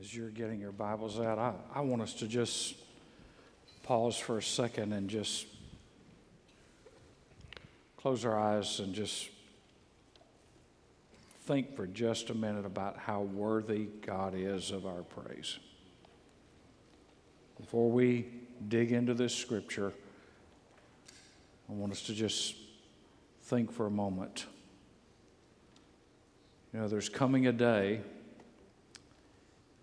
as you're getting your Bibles out, I, I want us to just pause for a second and just close our eyes and just think for just a minute about how worthy God is of our praise. Before we dig into this scripture, I want us to just think for a moment. You know, there's coming a day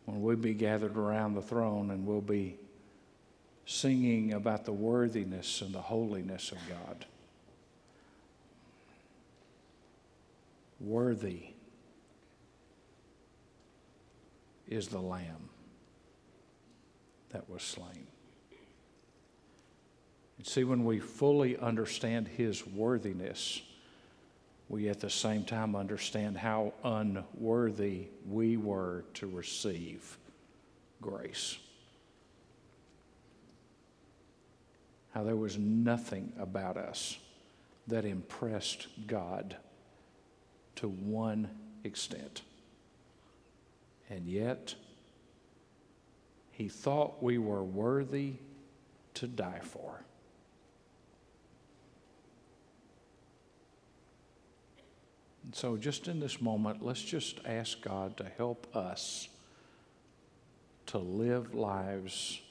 when we'll be gathered around the throne and we'll be singing about the worthiness and the holiness of God. Worthy is the Lamb that was slain. And see, when we fully understand His worthiness, we at the same time understand how unworthy we were to receive grace. How there was nothing about us that impressed God to one extent. And yet, He thought we were worthy to die for. And so, just in this moment, let's just ask God to help us to live lives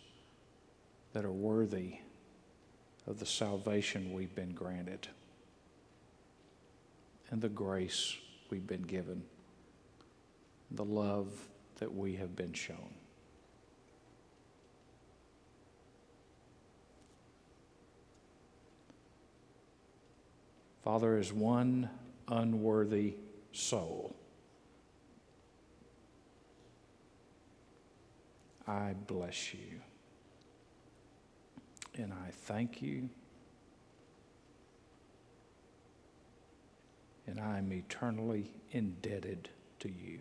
that are worthy of the salvation we've been granted and the grace we've been given, the love that we have been shown. Father, as one unworthy soul. I bless you. And I thank you. And I am eternally indebted to you.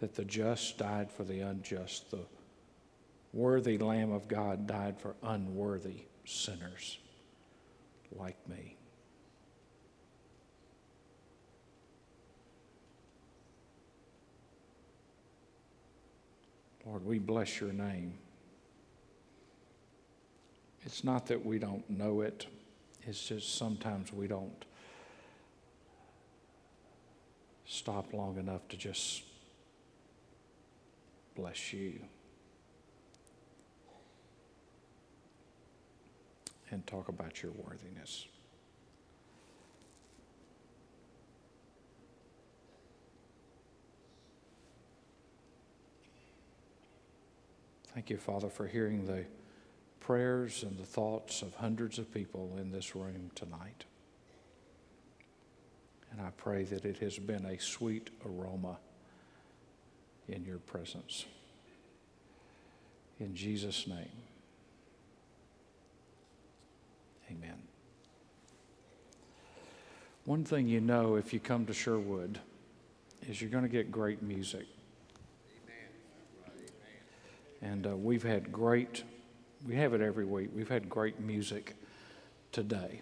That the just died for the unjust, the worthy Lamb of God died for unworthy sinners like me. Lord, we bless your name. It's not that we don't know it, it's just sometimes we don't stop long enough to just bless you. And talk about your worthiness. Thank you, Father, for hearing the prayers and the thoughts of hundreds of people in this room tonight. And I pray that it has been a sweet aroma in your presence. In Jesus' name. Amen. One thing you know if you come to Sherwood is you're going to get great music. And uh, we've had great, we have it every week. We've had great music today.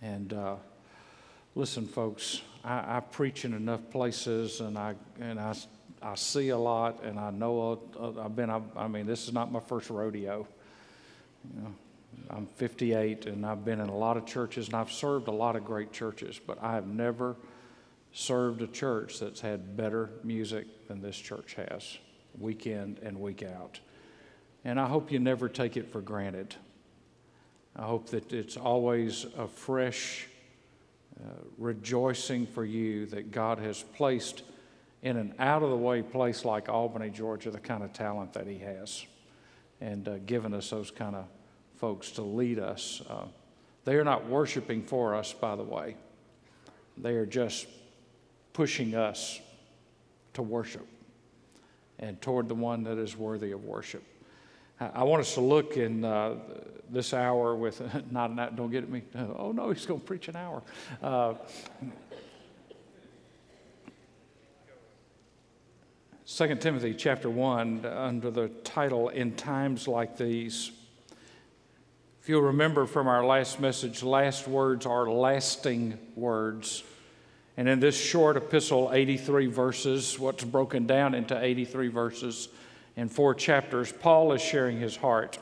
And uh, listen, folks, I, I, preach in enough places and I, and I, I see a lot and I know, I've been, I, I mean, this is not my first rodeo. You know, I'm 58 and I've been in a lot of churches and I've served a lot of great churches, but I have never served a church that's had better music than this church has, week in and week out. And I hope you never take it for granted. I hope that it's always a fresh uh, rejoicing for you that God has placed in an out of the way place like Albany, Georgia, the kind of talent that He has, and uh, given us those kind of folks to lead us. Uh, they are not worshiping for us, by the way. They are just pushing us to worship and toward the one that is worthy of worship. I want us to look in uh, this hour with, not an don't get at me, oh no, he's going to preach an hour. Uh, 2 Timothy chapter 1, under the title, In Times Like These. If you'll remember from our last message, last words are lasting words. And in this short epistle, 83 verses, what's broken down into 83 verses in four chapters, Paul is sharing his heart.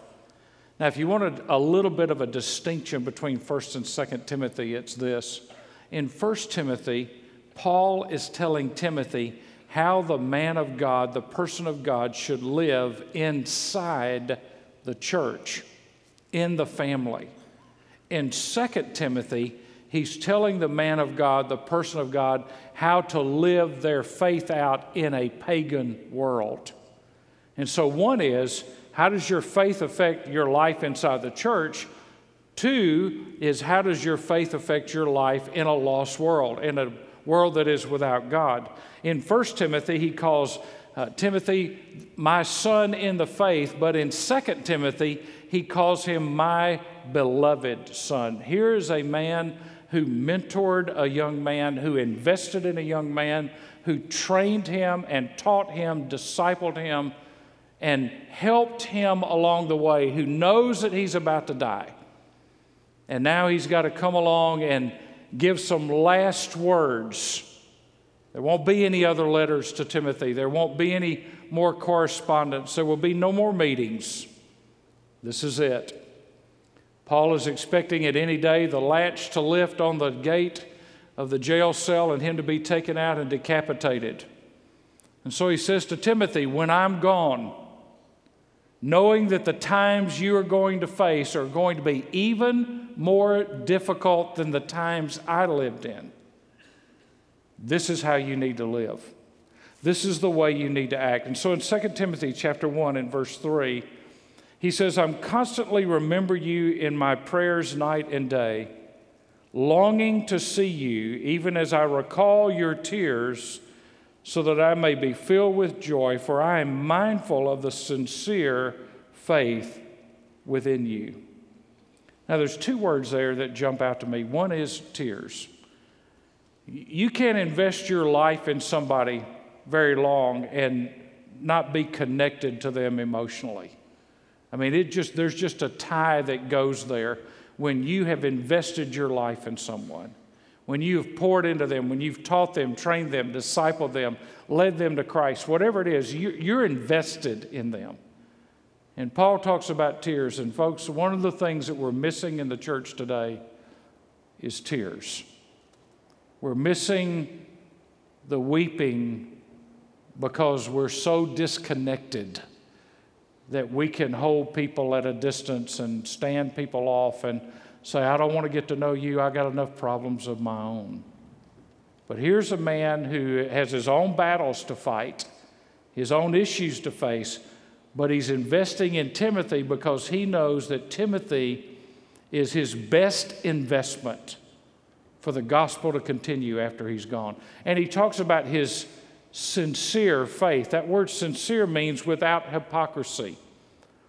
Now, if you wanted a little bit of a distinction between 1st and 2nd Timothy, it's this. In 1st Timothy, Paul is telling Timothy how the man of God, the person of God, should live inside the church, in the family. In 2 Timothy, he's telling the man of God, the person of God, how to live their faith out in a pagan world. And so, one is, how does your faith affect your life inside the church? Two is, how does your faith affect your life in a lost world, in a world that is without God? In 1 Timothy, he calls uh, Timothy my son in the faith, but in 2 Timothy, he calls him my beloved son. Here is a man who mentored a young man, who invested in a young man, who trained him and taught him, discipled him, and helped him along the way, who knows that he's about to die. And now he's got to come along and give some last words. There won't be any other letters to Timothy. There won't be any more correspondence. There will be no more meetings. This is it. Paul is expecting at any day the latch to lift on the gate of the jail cell and him to be taken out and decapitated. And so he says to Timothy, When I'm gone, knowing that the times you are going to face are going to be even more difficult than the times I lived in, this is how you need to live. This is the way you need to act. And so in 2 Timothy chapter 1 and verse 3, he says, I'm constantly remember you in my prayers night and day, longing to see you, even as I recall your tears, so that I may be filled with joy, for I am mindful of the sincere faith within you. Now, there's two words there that jump out to me. One is tears. You can't invest your life in somebody very long and not be connected to them emotionally. I mean, it just, there's just a tie that goes there when you have invested your life in someone, when you've poured into them, when you've taught them, trained them, discipled them, led them to Christ, whatever it is, you, you're invested in them. And Paul talks about tears. And, folks, one of the things that we're missing in the church today is tears. We're missing the weeping because we're so disconnected that we can hold people at a distance and stand people off and say, I don't want to get to know you, I got enough problems of my own. But here's a man who has his own battles to fight, his own issues to face, but he's investing in Timothy because he knows that Timothy is his best investment for the gospel to continue after he's gone. And he talks about his sincere faith. That word sincere means without hypocrisy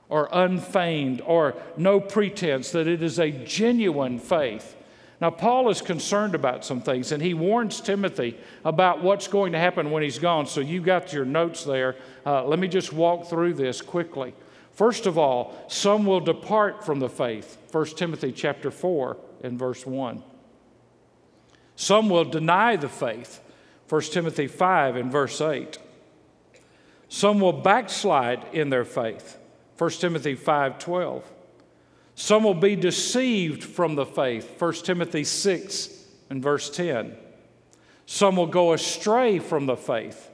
or unfeigned or no pretense, that it is a genuine faith. Now, Paul is concerned about some things, and he warns Timothy about what's going to happen when he's gone. So, you got your notes there. Uh, let me just walk through this quickly. First of all, some will depart from the faith. 1 Timothy chapter 4 and verse 1. Some will deny the faith. 1 Timothy 5 and verse 8. Some will backslide in their faith. 1 Timothy 5:12. Some will be deceived from the faith. 1 Timothy 6 and verse 10. Some will go astray from the faith.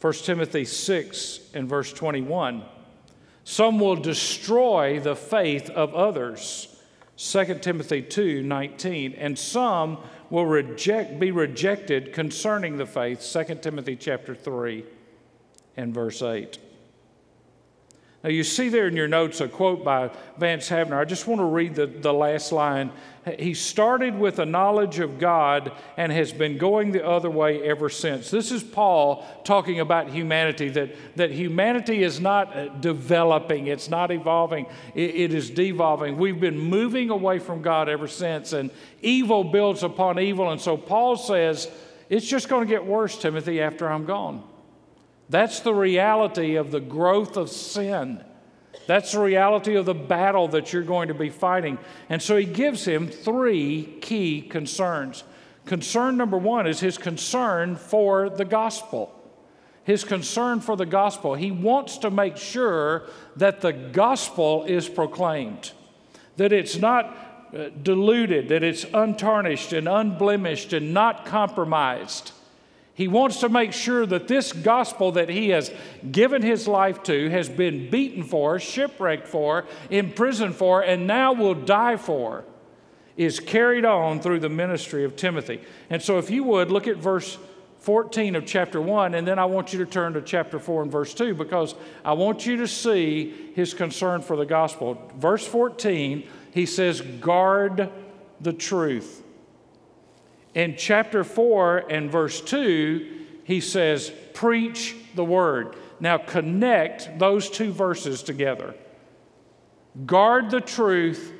1 Timothy 6 and verse 21. Some will destroy the faith of others. 2 Timothy 2 19. And some will reject, be rejected concerning the faith, 2 Timothy chapter 3 and verse 8. Now, you see there in your notes a quote by Vance Havner. I just want to read the, the last line. He started with a knowledge of God and has been going the other way ever since. This is Paul talking about humanity, that, that humanity is not developing, it's not evolving, it, it is devolving. We've been moving away from God ever since, and evil builds upon evil. And so Paul says, It's just going to get worse, Timothy, after I'm gone. That's the reality of the growth of sin. That's the reality of the battle that you're going to be fighting. And so he gives him three key concerns Concern number one is his concern for the gospel. His concern for the gospel. He wants to make sure that the gospel is proclaimed, that it's not uh, diluted, that it's untarnished and unblemished and not compromised. He wants to make sure that this gospel that he has given his life to, has been beaten for, shipwrecked for, imprisoned for, and now will die for, is carried on through the ministry of Timothy. And so, if you would, look at verse 14 of chapter 1, and then I want you to turn to chapter 4 and verse 2 because I want you to see his concern for the gospel. Verse 14, he says, Guard the truth. In chapter 4 and verse 2, he says, Preach the word. Now connect those two verses together. Guard the truth,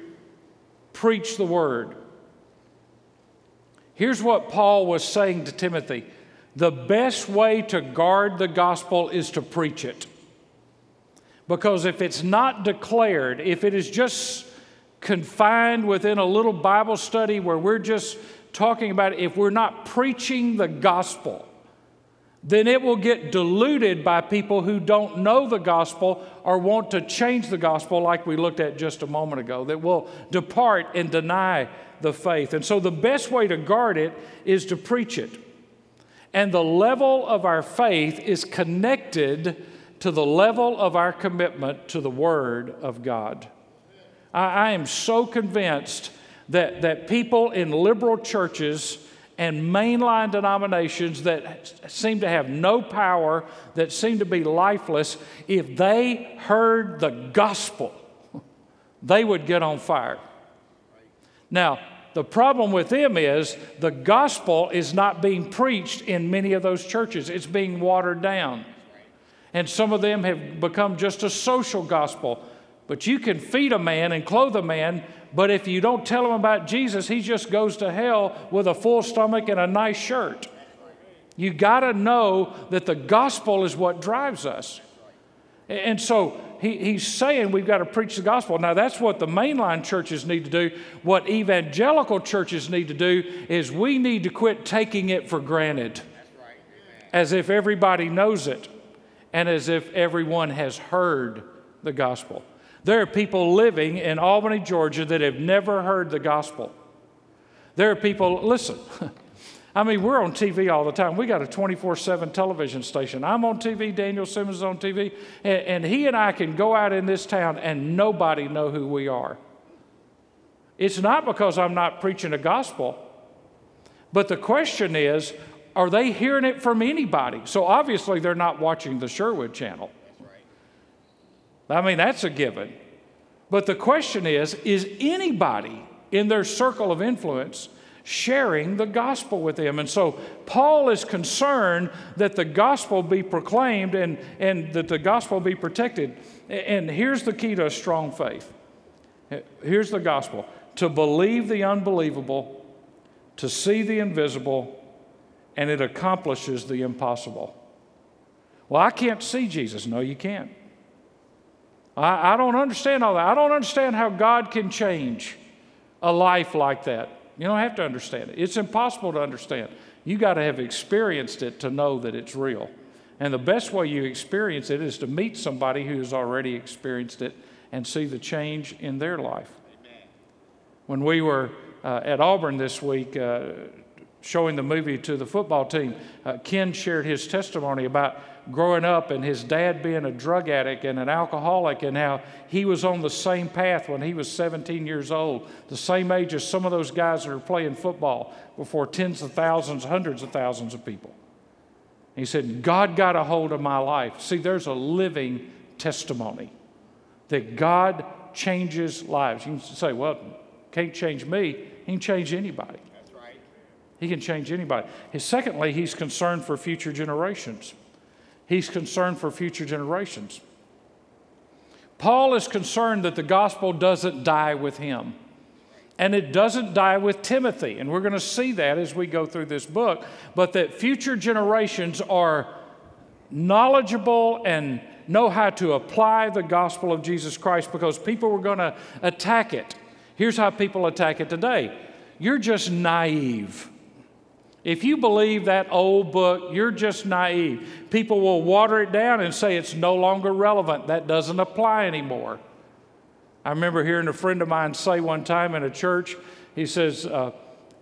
preach the word. Here's what Paul was saying to Timothy the best way to guard the gospel is to preach it. Because if it's not declared, if it is just confined within a little Bible study where we're just talking about if we're not preaching the gospel, then it will get diluted by people who don't know the gospel or want to change the gospel, like we looked at just a moment ago, that will depart and deny the faith. And so the best way to guard it is to preach it. And the level of our faith is connected to the level of our commitment to the Word of God. I, I am so convinced that, that people in liberal churches and mainline denominations that seem to have no power, that seem to be lifeless, if they heard the gospel, they would get on fire. Now, the problem with them is the gospel is not being preached in many of those churches, it's being watered down. And some of them have become just a social gospel. But you can feed a man and clothe a man, but if you don't tell him about Jesus, he just goes to hell with a full stomach and a nice shirt. You got to know that the gospel is what drives us. And so he, he's saying we've got to preach the gospel. Now, that's what the mainline churches need to do. What evangelical churches need to do is we need to quit taking it for granted as if everybody knows it and as if everyone has heard the gospel. There are people living in Albany, Georgia that have never heard the gospel. There are people, listen, I mean, we're on TV all the time. We got a 24 7 television station. I'm on TV, Daniel Simmons is on TV, and, and, he and I can go out in this town and nobody know who we are. It's not because I'm not preaching a gospel, but the question is, are they hearing it from anybody? So obviously they're not watching the Sherwood channel. I mean, that's a given. But the question is, is anybody in their circle of influence sharing the gospel with them. And so Paul is concerned that the gospel be proclaimed and, and that the gospel be protected. And here's the key to a strong faith here's the gospel to believe the unbelievable, to see the invisible, and it accomplishes the impossible. Well, I can't see Jesus. No, you can't. I, I don't understand all that. I don't understand how God can change a life like that. You don't have to understand it. It's impossible to understand. You got to have experienced it to know that it's real. And the best way you experience it is to meet somebody who has already experienced it and see the change in their life. Amen. When we were uh, at Auburn this week, uh, showing the movie to the football team, uh, Ken shared his testimony about growing up and his dad being a drug addict and an alcoholic, and how he was on the same path when he was 17 years old, the same age as some of those guys that are playing football before tens of thousands, hundreds of thousands of people. He said, God got a hold of my life. See, there's a living testimony that God changes lives. You can say, well, can't change me. He can change anybody. He can change anybody. secondly, he's concerned for future generations. He's concerned for future generations. Paul is concerned that the gospel doesn't die with him. And it doesn't die with Timothy. And we're going to see that as we go through this book. But that future generations are knowledgeable and know how to apply the gospel of Jesus Christ because people were going to attack it. Here's how people attack it today you're just naive. If you believe that old book, you're just naive. People will water it down and say it's no longer relevant. That doesn't apply anymore. I remember hearing a friend of mine say one time in a church, he says, uh,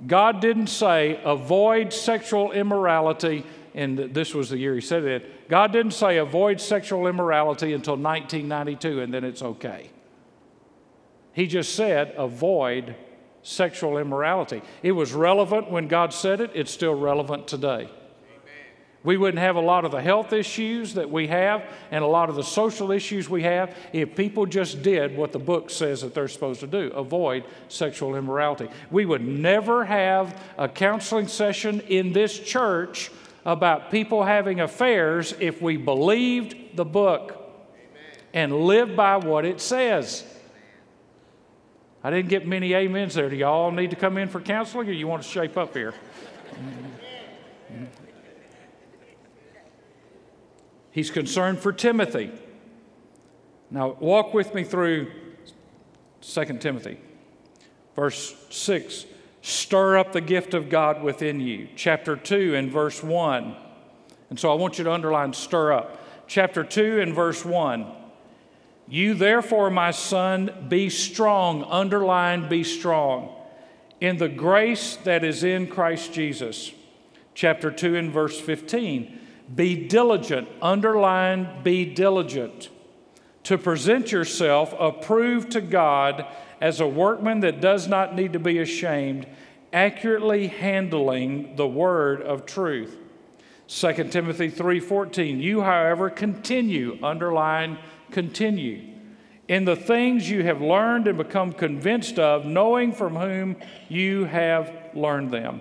God didn't say avoid sexual immorality, and this was the year he said it. God didn't say avoid sexual immorality until 1992, and then it's okay. He just said avoid sexual immorality. It was relevant when God said it, it's still relevant today. We wouldn't have a lot of the health issues that we have and a lot of the social issues we have if people just did what the book says that they're supposed to do avoid sexual immorality. We would never have a counseling session in this church about people having affairs if we believed the book and lived by what it says. I didn't get many amens there. Do y'all need to come in for counseling or you want to shape up here? He's concerned for Timothy. Now, walk with me through 2 Timothy, verse 6. Stir up the gift of God within you. Chapter 2 and verse 1. And so I want you to underline stir up. Chapter 2 and verse 1. You therefore, my son, be strong. Underline, be strong. In the grace that is in Christ Jesus. Chapter 2 and verse 15. Be diligent. Underline, be diligent. To present yourself approved to God as a workman that does not need to be ashamed, accurately handling the word of truth. 2 Timothy 3:14 You however continue underline continue in the things you have learned and become convinced of knowing from whom you have learned them.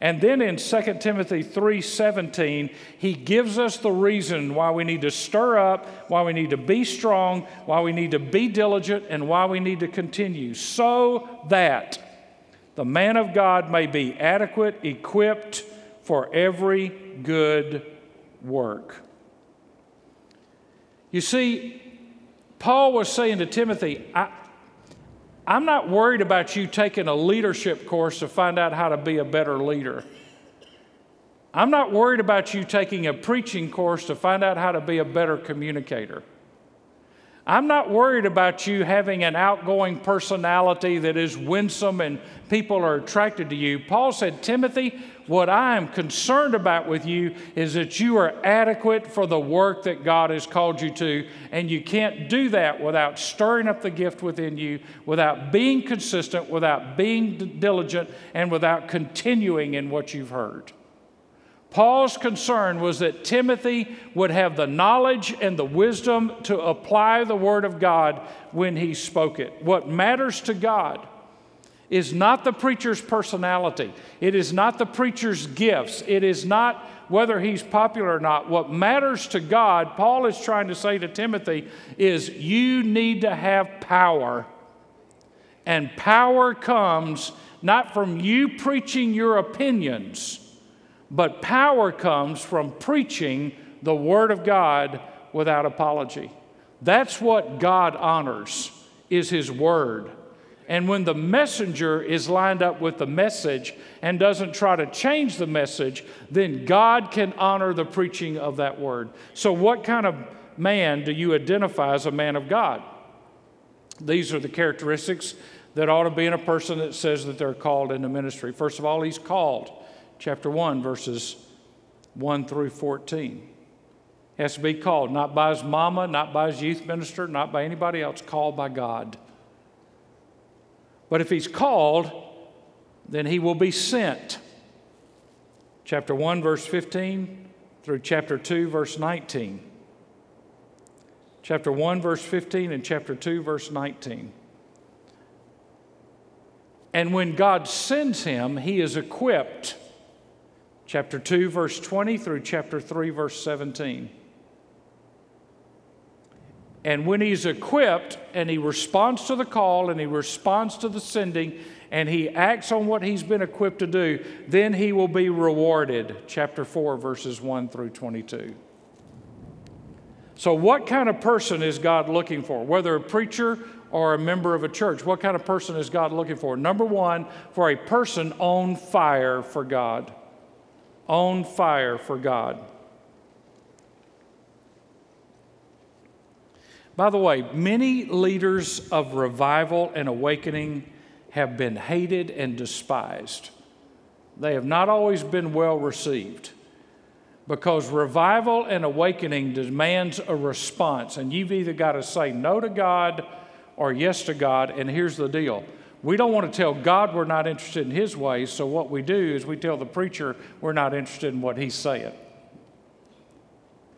And then in 2 Timothy 3:17, he gives us the reason why we need to stir up, why we need to be strong, why we need to be diligent, and why we need to continue, so that the man of God may be adequate, equipped for every good work. You see, Paul was saying to Timothy, I, I'm not worried about you taking a leadership course to find out how to be a better leader. I'm not worried about you taking a preaching course to find out how to be a better communicator. I'm not worried about you having an outgoing personality that is winsome and people are attracted to you. Paul said, Timothy, what I am concerned about with you is that you are adequate for the work that God has called you to, and you can't do that without stirring up the gift within you, without being consistent, without being diligent, and without continuing in what you've heard. Paul's concern was that Timothy would have the knowledge and the wisdom to apply the Word of God when he spoke it. What matters to God is not the preacher's personality, it is not the preacher's gifts, it is not whether he's popular or not. What matters to God, Paul is trying to say to Timothy, is you need to have power. And power comes not from you preaching your opinions but power comes from preaching the Word of God without apology. That's what God honors, is His Word. And when the messenger is lined up with the message and doesn't try to change the message, then God can honor the preaching of that word. So, what kind of man do you identify as a man of God? These are the characteristics that ought to be in a person that says that they're called into ministry. First of all, he's called chapter 1, verses 1 through 14. He has to be called, not by his mama, not by his youth minister, not by anybody else, called by God. But if he's called, then he will be sent. Chapter 1, verse 15 through chapter 2, verse 19. Chapter 1, verse 15, and chapter 2, verse 19. And when God sends him, he is equipped chapter 2, verse 20 through chapter 3, verse 17. And when he's equipped and he responds to the call and he responds to the sending and he acts on what he's been equipped to do, then he will be rewarded. Chapter 4, verses 1 through 22. So, what kind of person is God looking for? Whether a preacher or a member of a church, what kind of person is God looking for? Number one, for a person on fire for God. on fire for God. By the way, many leaders of revival and awakening have been hated and despised. They have not always been well received because revival and awakening demands a response, and you've either got to say no to God or yes to God. And here's the deal we don't want to tell God we're not interested in His ways, so what we do is we tell the preacher we're not interested in what He's saying.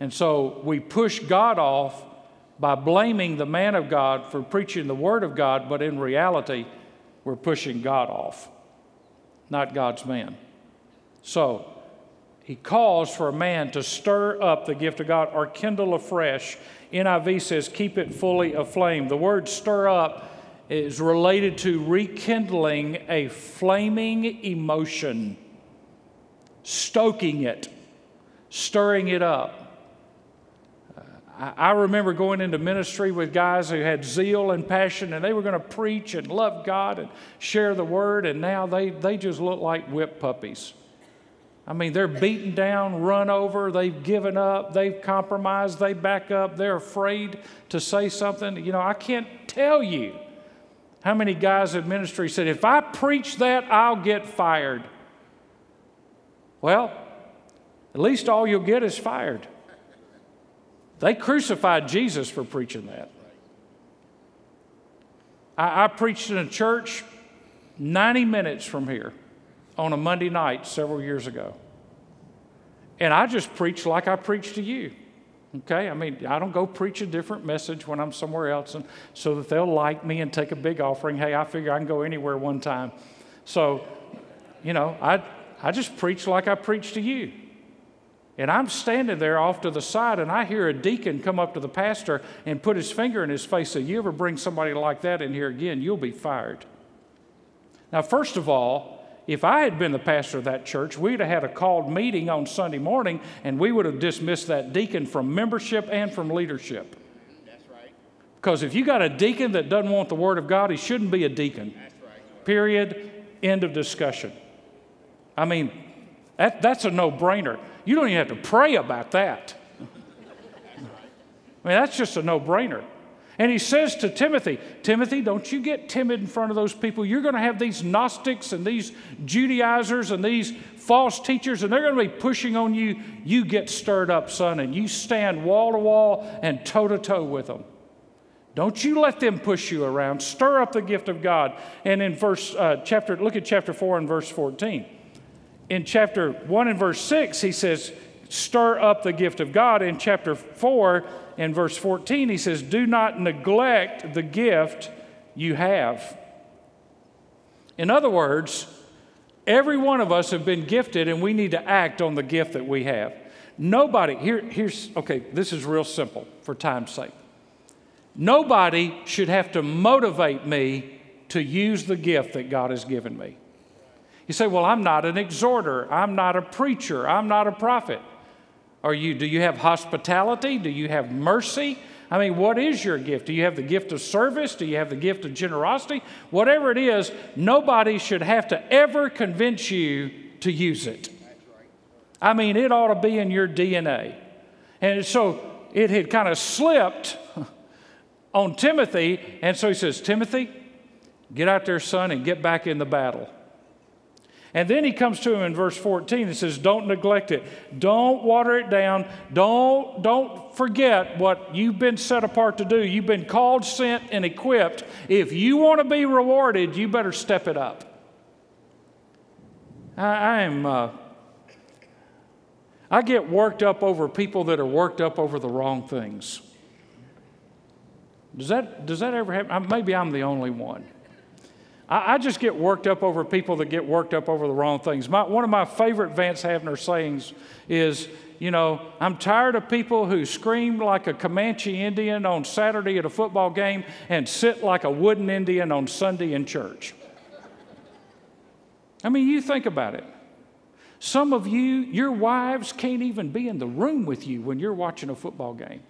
And so we push God off by blaming the man of God for preaching the Word of God, but in reality, we're pushing God off, not God's man. So, he calls for a man to stir up the gift of God or kindle afresh. NIV says, keep it fully aflame. The word stir up is related to rekindling a flaming emotion, stoking it, stirring it up. I remember going into ministry with guys who had zeal and passion, and they were going to preach and love God and share the word, and now they, they just look like whip puppies. I mean, they're beaten down, run over, they've given up, they've compromised, they back up, they're afraid to say something. You know, I can't tell you how many guys in ministry said, if I preach that, I'll get fired. Well, at least all you'll get is fired. They crucified Jesus for preaching that. I, I, preached in a church 90 minutes from here on a Monday night several years ago. And I just preached like I preach to you. Okay? I mean, I don't go preach a different message when I'm somewhere else and so that they'll like me and take a big offering. Hey, I figure I can go anywhere one time. So, you know, I, I just preach like I preach to you. And I'm standing there off to the side, and I hear a deacon come up to the pastor and put his finger in his face and say, You ever bring somebody like that in here again, you'll be fired. Now, first of all, if I had been the pastor of that church, we'd have had a called meeting on Sunday morning, and we would have dismissed that deacon from membership and from leadership. That's right. Because if you got a deacon that doesn't want the Word of God, he shouldn't be a deacon. That's right. Period. End of discussion. I mean, that, that's a no brainer. You don't even have to pray about that. I mean, that's just a no brainer. And he says to Timothy, Timothy, don't you get timid in front of those people. You're going to have these Gnostics and these Judaizers and these false teachers, and they're going to be pushing on you. You get stirred up, son, and you stand wall to wall and toe to toe with them. Don't you let them push you around. Stir up the gift of God. And in verse uh, chapter, look at chapter four and verse fourteen in chapter 1 and verse 6, he says, Stir up the gift of God. In chapter 4 and verse 14, he says, Do not neglect the gift you have. In other words, every one of us have been gifted and we need to act on the gift that we have. Nobody, here, here's, okay, this is real simple for time's sake. Nobody should have to motivate me to use the gift that God has given me. You say, Well, I'm not an exhorter, I'm not a preacher, I'm not a prophet. Are you, do you have hospitality? Do you have mercy? I mean, what is your gift? Do you have the gift of service? Do you have the gift of generosity? Whatever it is, nobody should have to ever convince you to use it. I mean, it ought to be in your DNA. And so it had kind of slipped on Timothy. And so he says, Timothy, get out there, son, and get back in the battle. And then he comes to him in verse 14 and says, Don't neglect it. Don't water it down. Don't, don't forget what you've been set apart to do. You've been called, sent, and equipped. If you want to be rewarded, you better step it up. I, I am. Uh, I get worked up over people that are worked up over the wrong things. Does that, does that ever happen? Maybe I'm the only one. I, I, just get worked up over people that get worked up over the wrong things. My, one of my favorite Vance Havner sayings is, you know, I'm tired of people who scream like a Comanche Indian on Saturday at a football game and sit like a wooden Indian on Sunday in church. I mean, you think about it. Some of you, your wives can't even be in the room with you when you're watching a football game.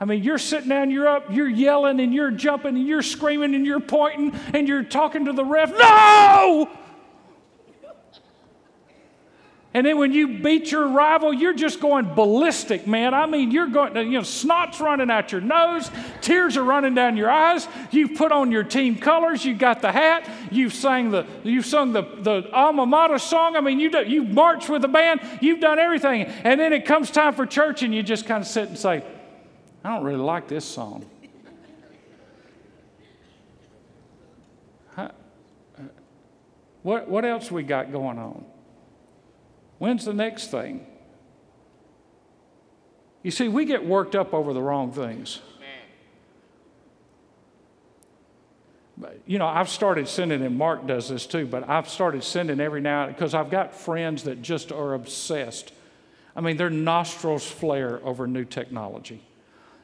I mean, you're sitting down, you're up, you're yelling and you're jumping and you're screaming and you're pointing and you're talking to the ref. No! And then when you beat your rival, you're just going ballistic, man. I mean, you're going, you know, snot's running out your nose, tears are running down your eyes. You've put on your team colors, you got the hat, you've sang the, you've sung the, the alma mater song. I mean, you do, you've marched with the band, you've done everything. And then it comes time for church, and you just kind of sit and say, I don't really like this song. What, what else we got going on? When's the next thing? You see, we get worked up over the wrong things. you know, I've started sending, and Mark does this too, but I've started sending every now and because I've got friends that just are obsessed. I mean, their nostrils flare over new technology.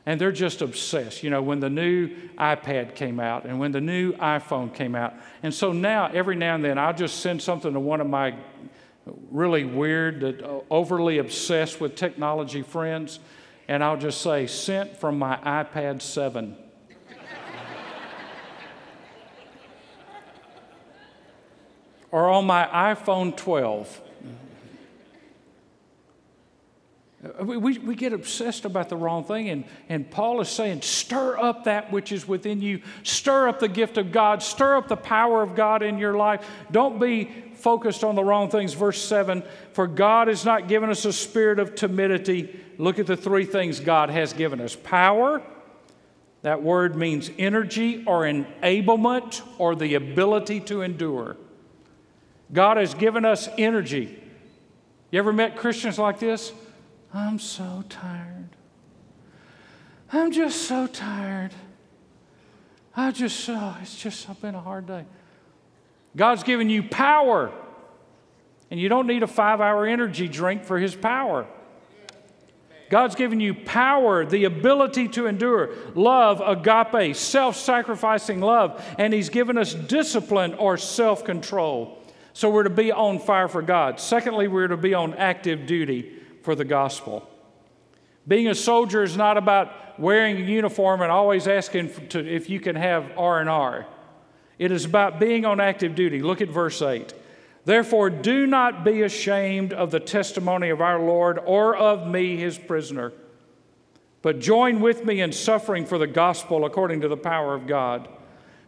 And they're just obsessed. You know, when the new iPad came out and when the new iPhone came out. And so now, every now and then, I'll just send something to one of my really weird, uh, overly obsessed with technology friends, and I'll just say, sent from my iPad 7. or on my iPhone 12. Uh, we, we, we, get obsessed about the wrong thing, and, and Paul is saying, stir up that which is within you, stir up the gift of God, stir up the power of God in your life. Don't be focused on the wrong things. Verse 7 For God has not given us a spirit of timidity. Look at the three things God has given us power. That word means energy or enablement or the ability to endure. God has given us energy. You ever met Christians like this? I'm so tired. I'm just so tired. I just, oh, it's just I've been a hard day. God's given you power, and you don't need a five hour energy drink for His power. God's given you power, the ability to endure, love, agape, self sacrificing love, and He's given us discipline or self control. So we're to be on fire for God. Secondly, we're to be on active duty for the gospel. Being a soldier is not about wearing a uniform and always asking to, if you can have R&R. It is about being on active duty. Look at verse 8. Therefore, do not be ashamed of the testimony of our Lord or of me, his prisoner, but join with me in suffering for the gospel according to the power of God,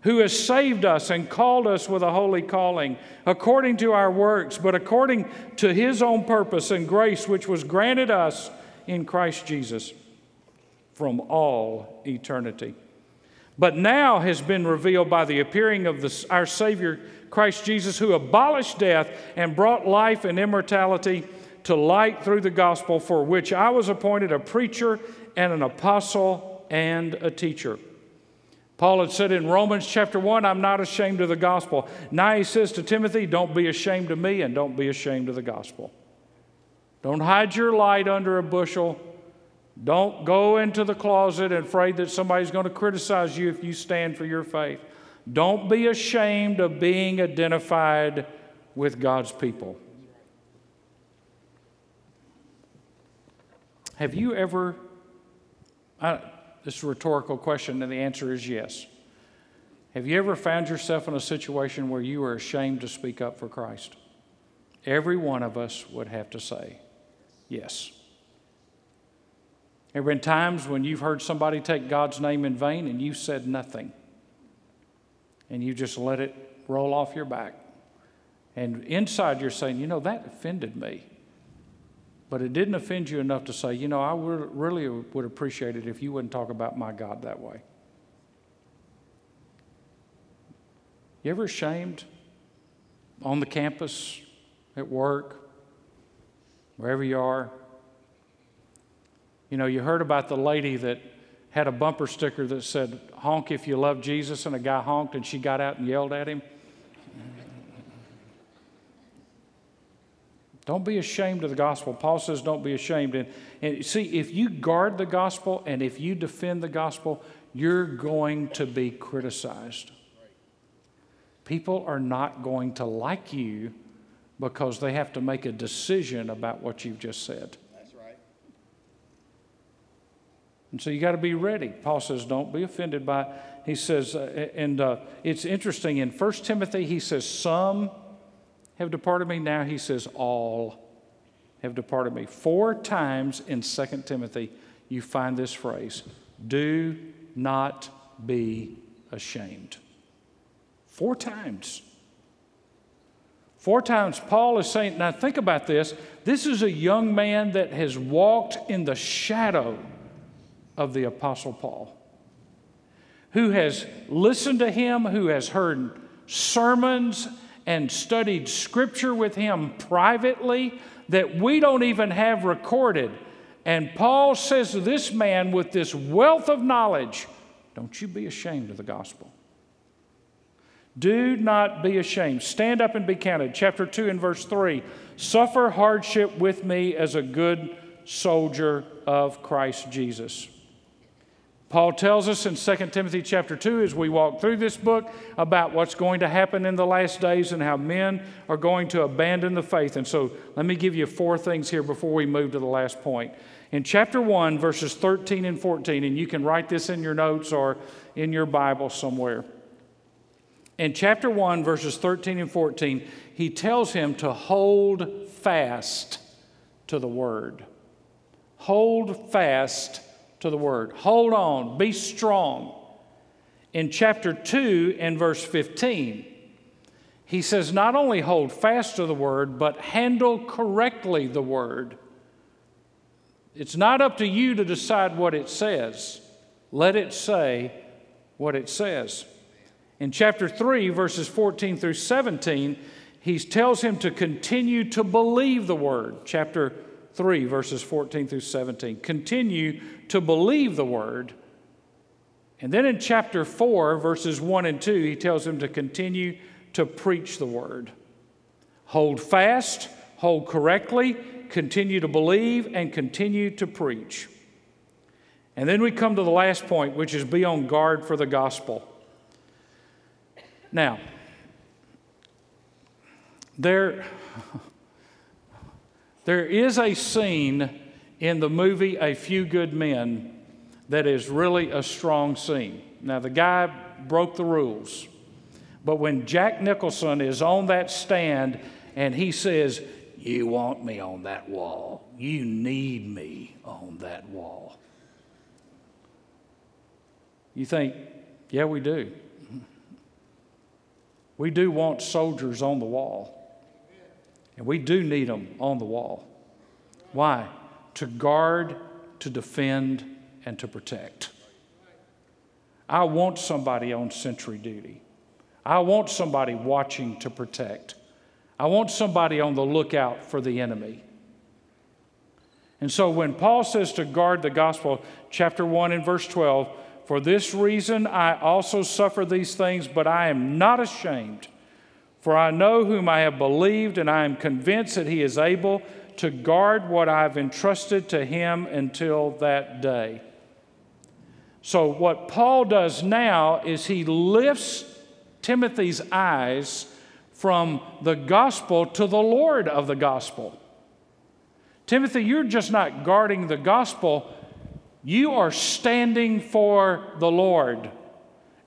who has saved us and called us with a holy calling, according to our works, but according to his own purpose and grace, which was granted us in Christ Jesus from all eternity but now has been revealed by the appearing of the, our Savior Christ Jesus, who abolished death and brought life and immortality to light through the gospel, for which I was appointed a preacher and an apostle and a teacher. Paul had said in Romans chapter 1, I'm not ashamed of the gospel. Now he says to Timothy, Don't be ashamed of me and don't be ashamed of the gospel. Don't hide your light under a bushel. Don't go into the closet and afraid that somebody's going to criticize you if you stand for your faith. Don't be ashamed of being identified with God's people. Have you ever, uh, this is a rhetorical question, and the answer is yes. Have you ever found yourself in a situation where you are ashamed to speak up for Christ? Every one of us would have to say yes. There have been times when you've heard somebody take God's name in vain and you said nothing. And you just let it roll off your back. And inside you're saying, you know, that offended me. But it didn't offend you enough to say, you know, I really would appreciate it if you wouldn't talk about my God that way. You ever ashamed on the campus, at work, wherever you are? You know, you heard about the lady that had a bumper sticker that said, honk if you love Jesus, and a guy honked and she got out and yelled at him. Don't be ashamed of the gospel. Paul says, don't be ashamed. And, and see, if you guard the gospel and if you defend the gospel, you're going to be criticized. People are not going to like you because they have to make a decision about what you've just said. That's right. And so you got to be ready. Paul says, don't be offended by, he says, uh, and uh, it's interesting in 1 Timothy, he says, some have departed me. Now he says, all have departed me. Four times in 2 Timothy, you find this phrase do not be ashamed. Four times. Four times Paul is saying, now think about this. This is a young man that has walked in the shadow of the Apostle Paul, who has listened to him, who has heard sermons and studied scripture with him privately that we don't even have recorded. And Paul says to this man with this wealth of knowledge, Don't you be ashamed of the gospel. Do not be ashamed. Stand up and be counted. Chapter 2 and verse 3 Suffer hardship with me as a good soldier of Christ Jesus. Paul tells us in 2 Timothy chapter 2 as we walk through this book about what's going to happen in the last days and how men are going to abandon the faith. And so let me give you four things here before we move to the last point. In chapter 1, verses 13 and 14, and you can write this in your notes or in your Bible somewhere. In chapter 1, verses 13 and 14, he tells him to hold fast to the word. Hold fast to the word. Hold on, be strong. In chapter 2 and verse 15, he says, not only hold fast to the word, but handle correctly the word. It's not up to you to decide what it says. Let it say what it says. In chapter 3, verses 14 through 17, he tells him to continue to believe the word. Chapter 3, verses 14 through 17. Continue to believe the word. And then in chapter 4, verses 1 and 2, he tells them to continue to preach the word. Hold fast, hold correctly, continue to believe, and continue to preach. And then we come to the last point, which is be on guard for the gospel. Now, there. There is a scene in the movie A Few Good Men that is really a strong scene. Now, the guy broke the rules, but when Jack Nicholson is on that stand and he says, You want me on that wall, you need me on that wall. You think, Yeah, we do. We do want soldiers on the wall. And we do need them on the wall. Why? To guard, to defend, and to protect. I want somebody on sentry duty. I want somebody watching to protect. I want somebody on the lookout for the enemy. And so when Paul says to guard the gospel, chapter 1 and verse 12, for this reason I also suffer these things, but I am not ashamed for I know whom I have believed, and I am convinced that he is able to guard what I've entrusted to him until that day. So, what Paul does now is he lifts Timothy's eyes from the gospel to the Lord of the gospel. Timothy, you're just not guarding the gospel, you are standing for the Lord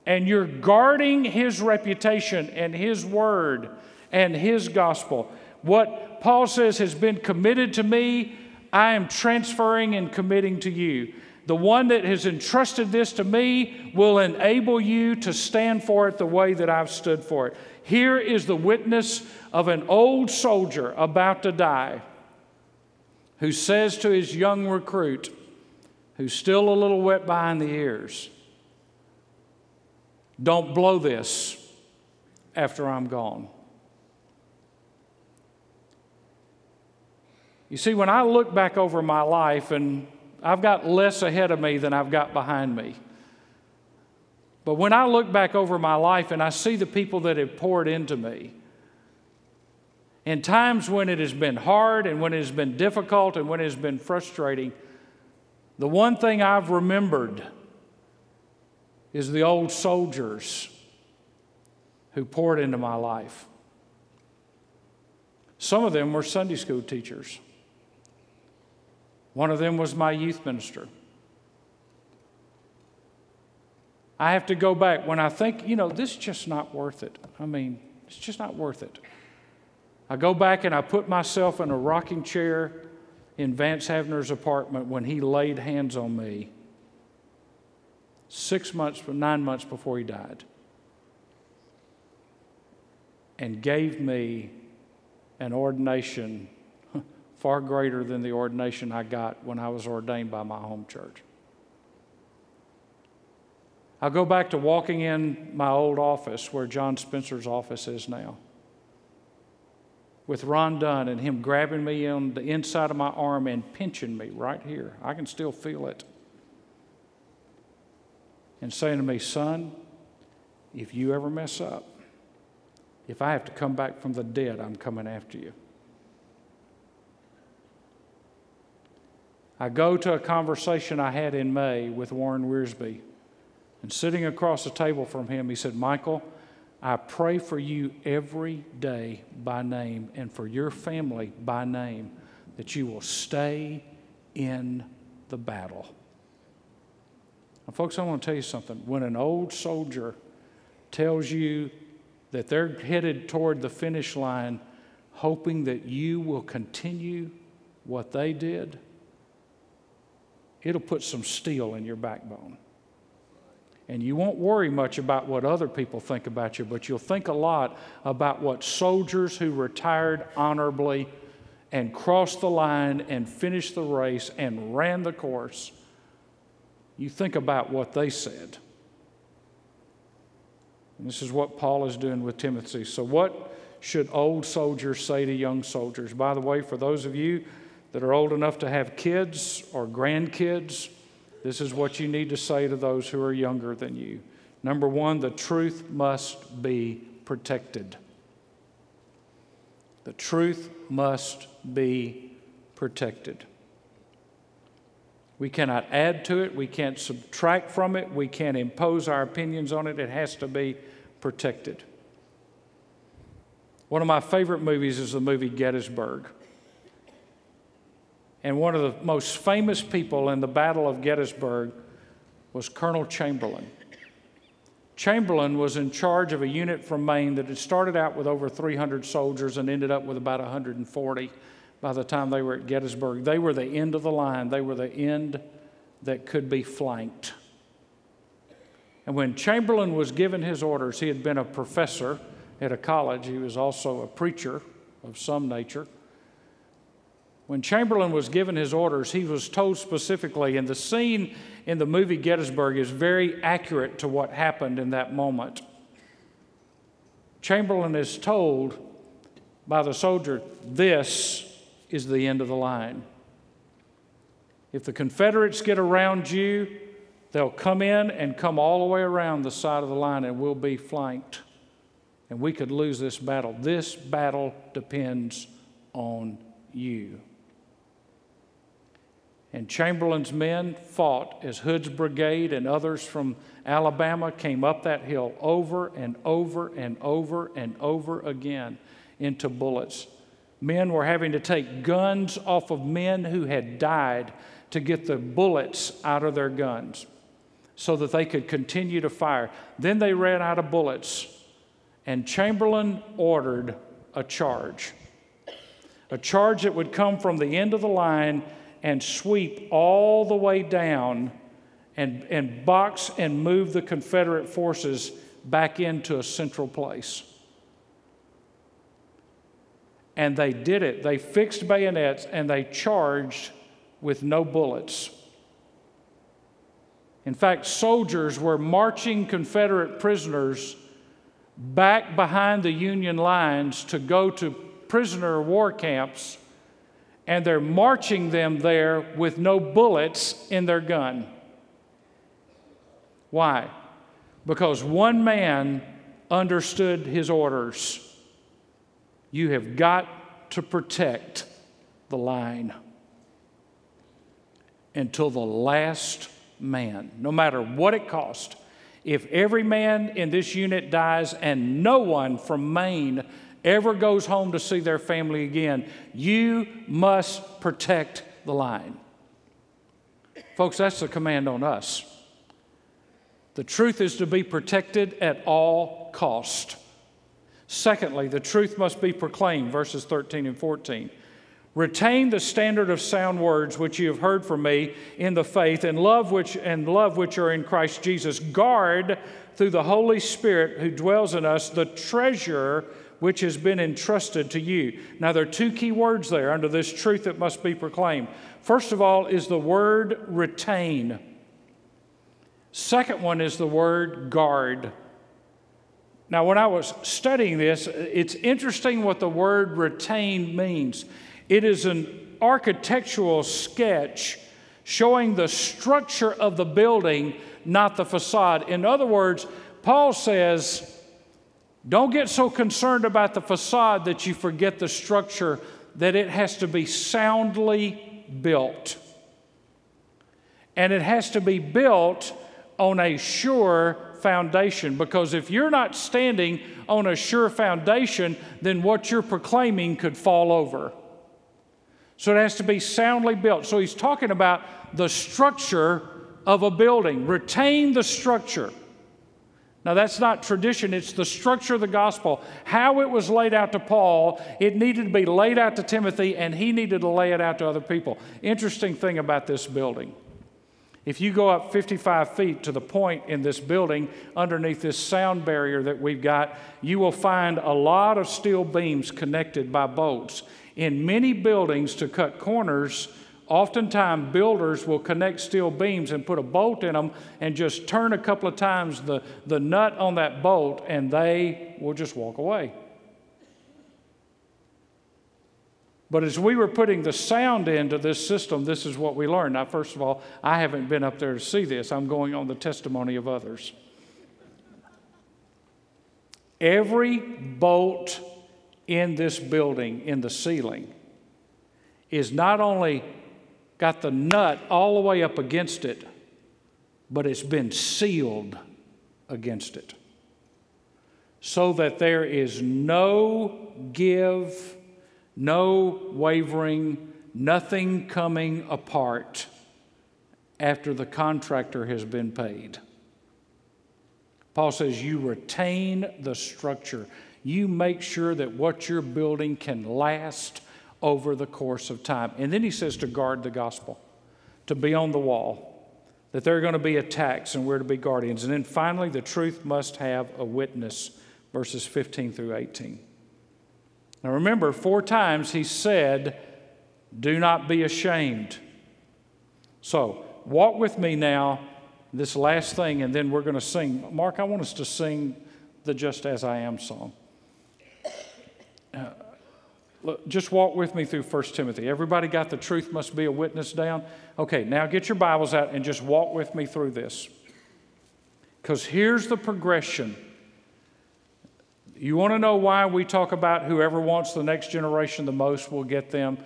and you're guarding his reputation and his word and his gospel. What Paul says has been committed to me, I am transferring and committing to you. The one that has entrusted this to me will enable you to stand for it the way that I've stood for it. Here is the witness of an old soldier about to die who says to his young recruit, who's still a little wet behind the ears, don't blow this after I'm gone. You see, when I look back over my life, and I've got less ahead of me than I've got behind me. But when I look back over my life and I see the people that have poured into me, in times when it has been hard and when it has been difficult and when it has been frustrating, the one thing I've remembered is the old soldiers who poured into my life. Some of them were Sunday school teachers. One of them was my youth minister. I have to go back when I think, you know, this is just not worth it. I mean, it's just not worth it. I go back and I put myself in a rocking chair in Vance Havner's apartment when he laid hands on me six months, nine months before he died, and gave me an ordination far greater than the ordination I got when I was ordained by my home church. I'll go back to walking in my old office where John Spencer's office is now with Ron Dunn and him grabbing me on the inside of my arm and pinching me right here. I can still feel it. And saying to me, Son, if you ever mess up, if I have to come back from the dead, I'm coming after you. I go to a conversation I had in May with Warren Wiersbe, and sitting across the table from him, he said, Michael, I pray for you every day by name and for your family by name that you will stay in the battle. Folks, I want to tell you something. When an old soldier tells you that they're headed toward the finish line, hoping that you will continue what they did, it'll put some steel in your backbone. And you won't worry much about what other people think about you, but you'll think a lot about what soldiers who retired honorably and crossed the line and finished the race and ran the course. You think about what they said. And this is what Paul is doing with Timothy. So, what should old soldiers say to young soldiers? By the way, for those of you that are old enough to have kids or grandkids, this is what you need to say to those who are younger than you. Number one, the truth must be protected. The truth must be protected. We cannot add to it, we can't subtract from it, we can't impose our opinions on it. It has to be protected. One of my favorite movies is the movie Gettysburg. And one of the most famous people in the Battle of Gettysburg was Colonel Chamberlain. Chamberlain was in charge of a unit from Maine that had started out with over 300 soldiers and ended up with about 140 by the time they were at Gettysburg. They were the end of the line, they were the end that could be flanked. And when Chamberlain was given his orders, he had been a professor at a college, he was also a preacher of some nature. When Chamberlain was given his orders, he was told specifically, and the scene in the movie Gettysburg is very accurate to what happened in that moment. Chamberlain is told by the soldier, This is the end of the line. If the Confederates get around you, they'll come in and come all the way around the side of the line, and we'll be flanked. And we could lose this battle. This battle depends on you. And Chamberlain's men fought as Hood's brigade and others from Alabama came up that hill over and over and over and over again into bullets. Men were having to take guns off of men who had died to get the bullets out of their guns so that they could continue to fire. Then they ran out of bullets, and Chamberlain ordered a charge. A charge that would come from the end of the line and sweep all the way down and, and box and move the Confederate forces back into a central place. And they did it. They fixed bayonets and they charged with no bullets. In fact, soldiers were marching Confederate prisoners back behind the Union lines to go to prisoner war camps and they're marching them there with no bullets in their gun. Why? Because one man understood his orders. You have got to protect the line until the last man, no matter what it costs. If every man in this unit dies and no one from Maine ever goes home to see their family again, you must protect the line. Folks, that's the command on us. The truth is to be protected at all cost. Secondly, the truth must be proclaimed, verses 13 and 14. Retain the standard of sound words which you have heard from me in the faith and love which and love which are in Christ Jesus. Guard through the Holy Spirit who dwells in us the treasure which has been entrusted to you. Now there are two key words there under this truth that must be proclaimed. First of all is the word retain. Second one is the word guard. Now, when I was studying this, it's interesting what the word retain means. It is an architectural sketch showing the structure of the building, not the facade. In other words, Paul says, don't get so concerned about the facade that you forget the structure, that it has to be soundly built. And it has to be built on a sure foundation because if you're not standing on a sure foundation, then what you're proclaiming could fall over. So it has to be soundly built. So he's talking about the structure of a building. Retain the structure. Now, that's not tradition, it's the structure of the gospel. How it was laid out to Paul, it needed to be laid out to Timothy, and he needed to lay it out to other people. Interesting thing about this building if you go up 55 feet to the point in this building underneath this sound barrier that we've got, you will find a lot of steel beams connected by bolts. In many buildings, to cut corners, oftentimes builders will connect steel beams and put a bolt in them and just turn a couple of times the, the nut on that bolt, and they will just walk away. But as we were putting the sound into this system, this is what we learned. Now, first of all, I haven't been up there to see this, I'm going on the testimony of others. Every bolt in this building, in the ceiling, is not only got the nut all the way up against it, but it's been sealed against it so that there is no give no wavering, nothing coming apart after the contractor has been paid. Paul says, You retain the structure. You make sure that what you're building can last over the course of time. And then he says to guard the gospel, to be on the wall, that there are going to be attacks and we're to be guardians. And then finally, the truth must have a witness, verses 15 through 18. Now remember, four times he said, Do not be ashamed. So, walk with me now, this last thing, and then we're going to sing. Mark, I want us to sing the Just As I Am song. Uh, just walk with me through 1 Timothy. Everybody got the truth must be a witness down? Okay, now get your Bibles out and just walk with me through this. Because here's the progression you want to know why we talk about whoever wants the next generation the most will get them?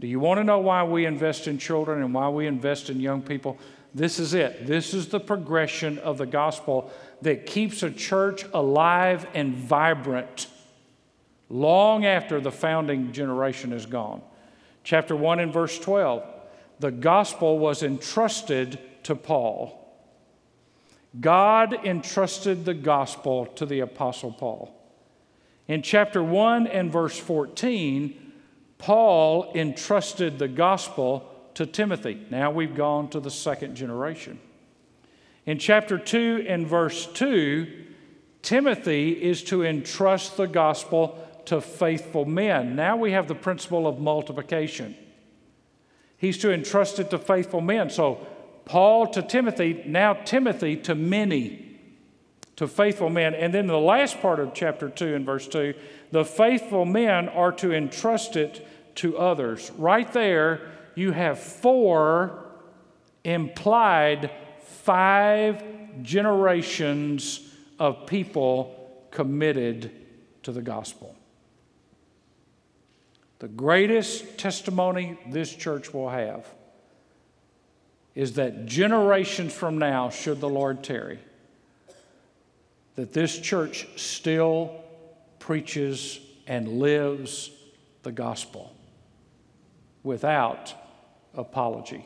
Do you want to know why we invest in children and why we invest in young people? This is it. This is the progression of the gospel that keeps a church alive and vibrant long after the founding generation is gone. Chapter 1 and verse 12 the gospel was entrusted to Paul. God entrusted the gospel to the Apostle Paul. In chapter 1 and verse 14, Paul entrusted the gospel to Timothy. Now we've gone to the second generation. In chapter 2 and verse 2, Timothy is to entrust the gospel to faithful men. Now we have the principle of multiplication. He's to entrust it to faithful men. So, Paul to Timothy, now Timothy to many to faithful men. And then the last part of chapter 2 and verse 2 the faithful men are to entrust it to others. Right there, you have four implied five generations of people committed to the gospel. The greatest testimony this church will have is that generations from now, should the Lord tarry, that this church still preaches and lives the gospel without apology.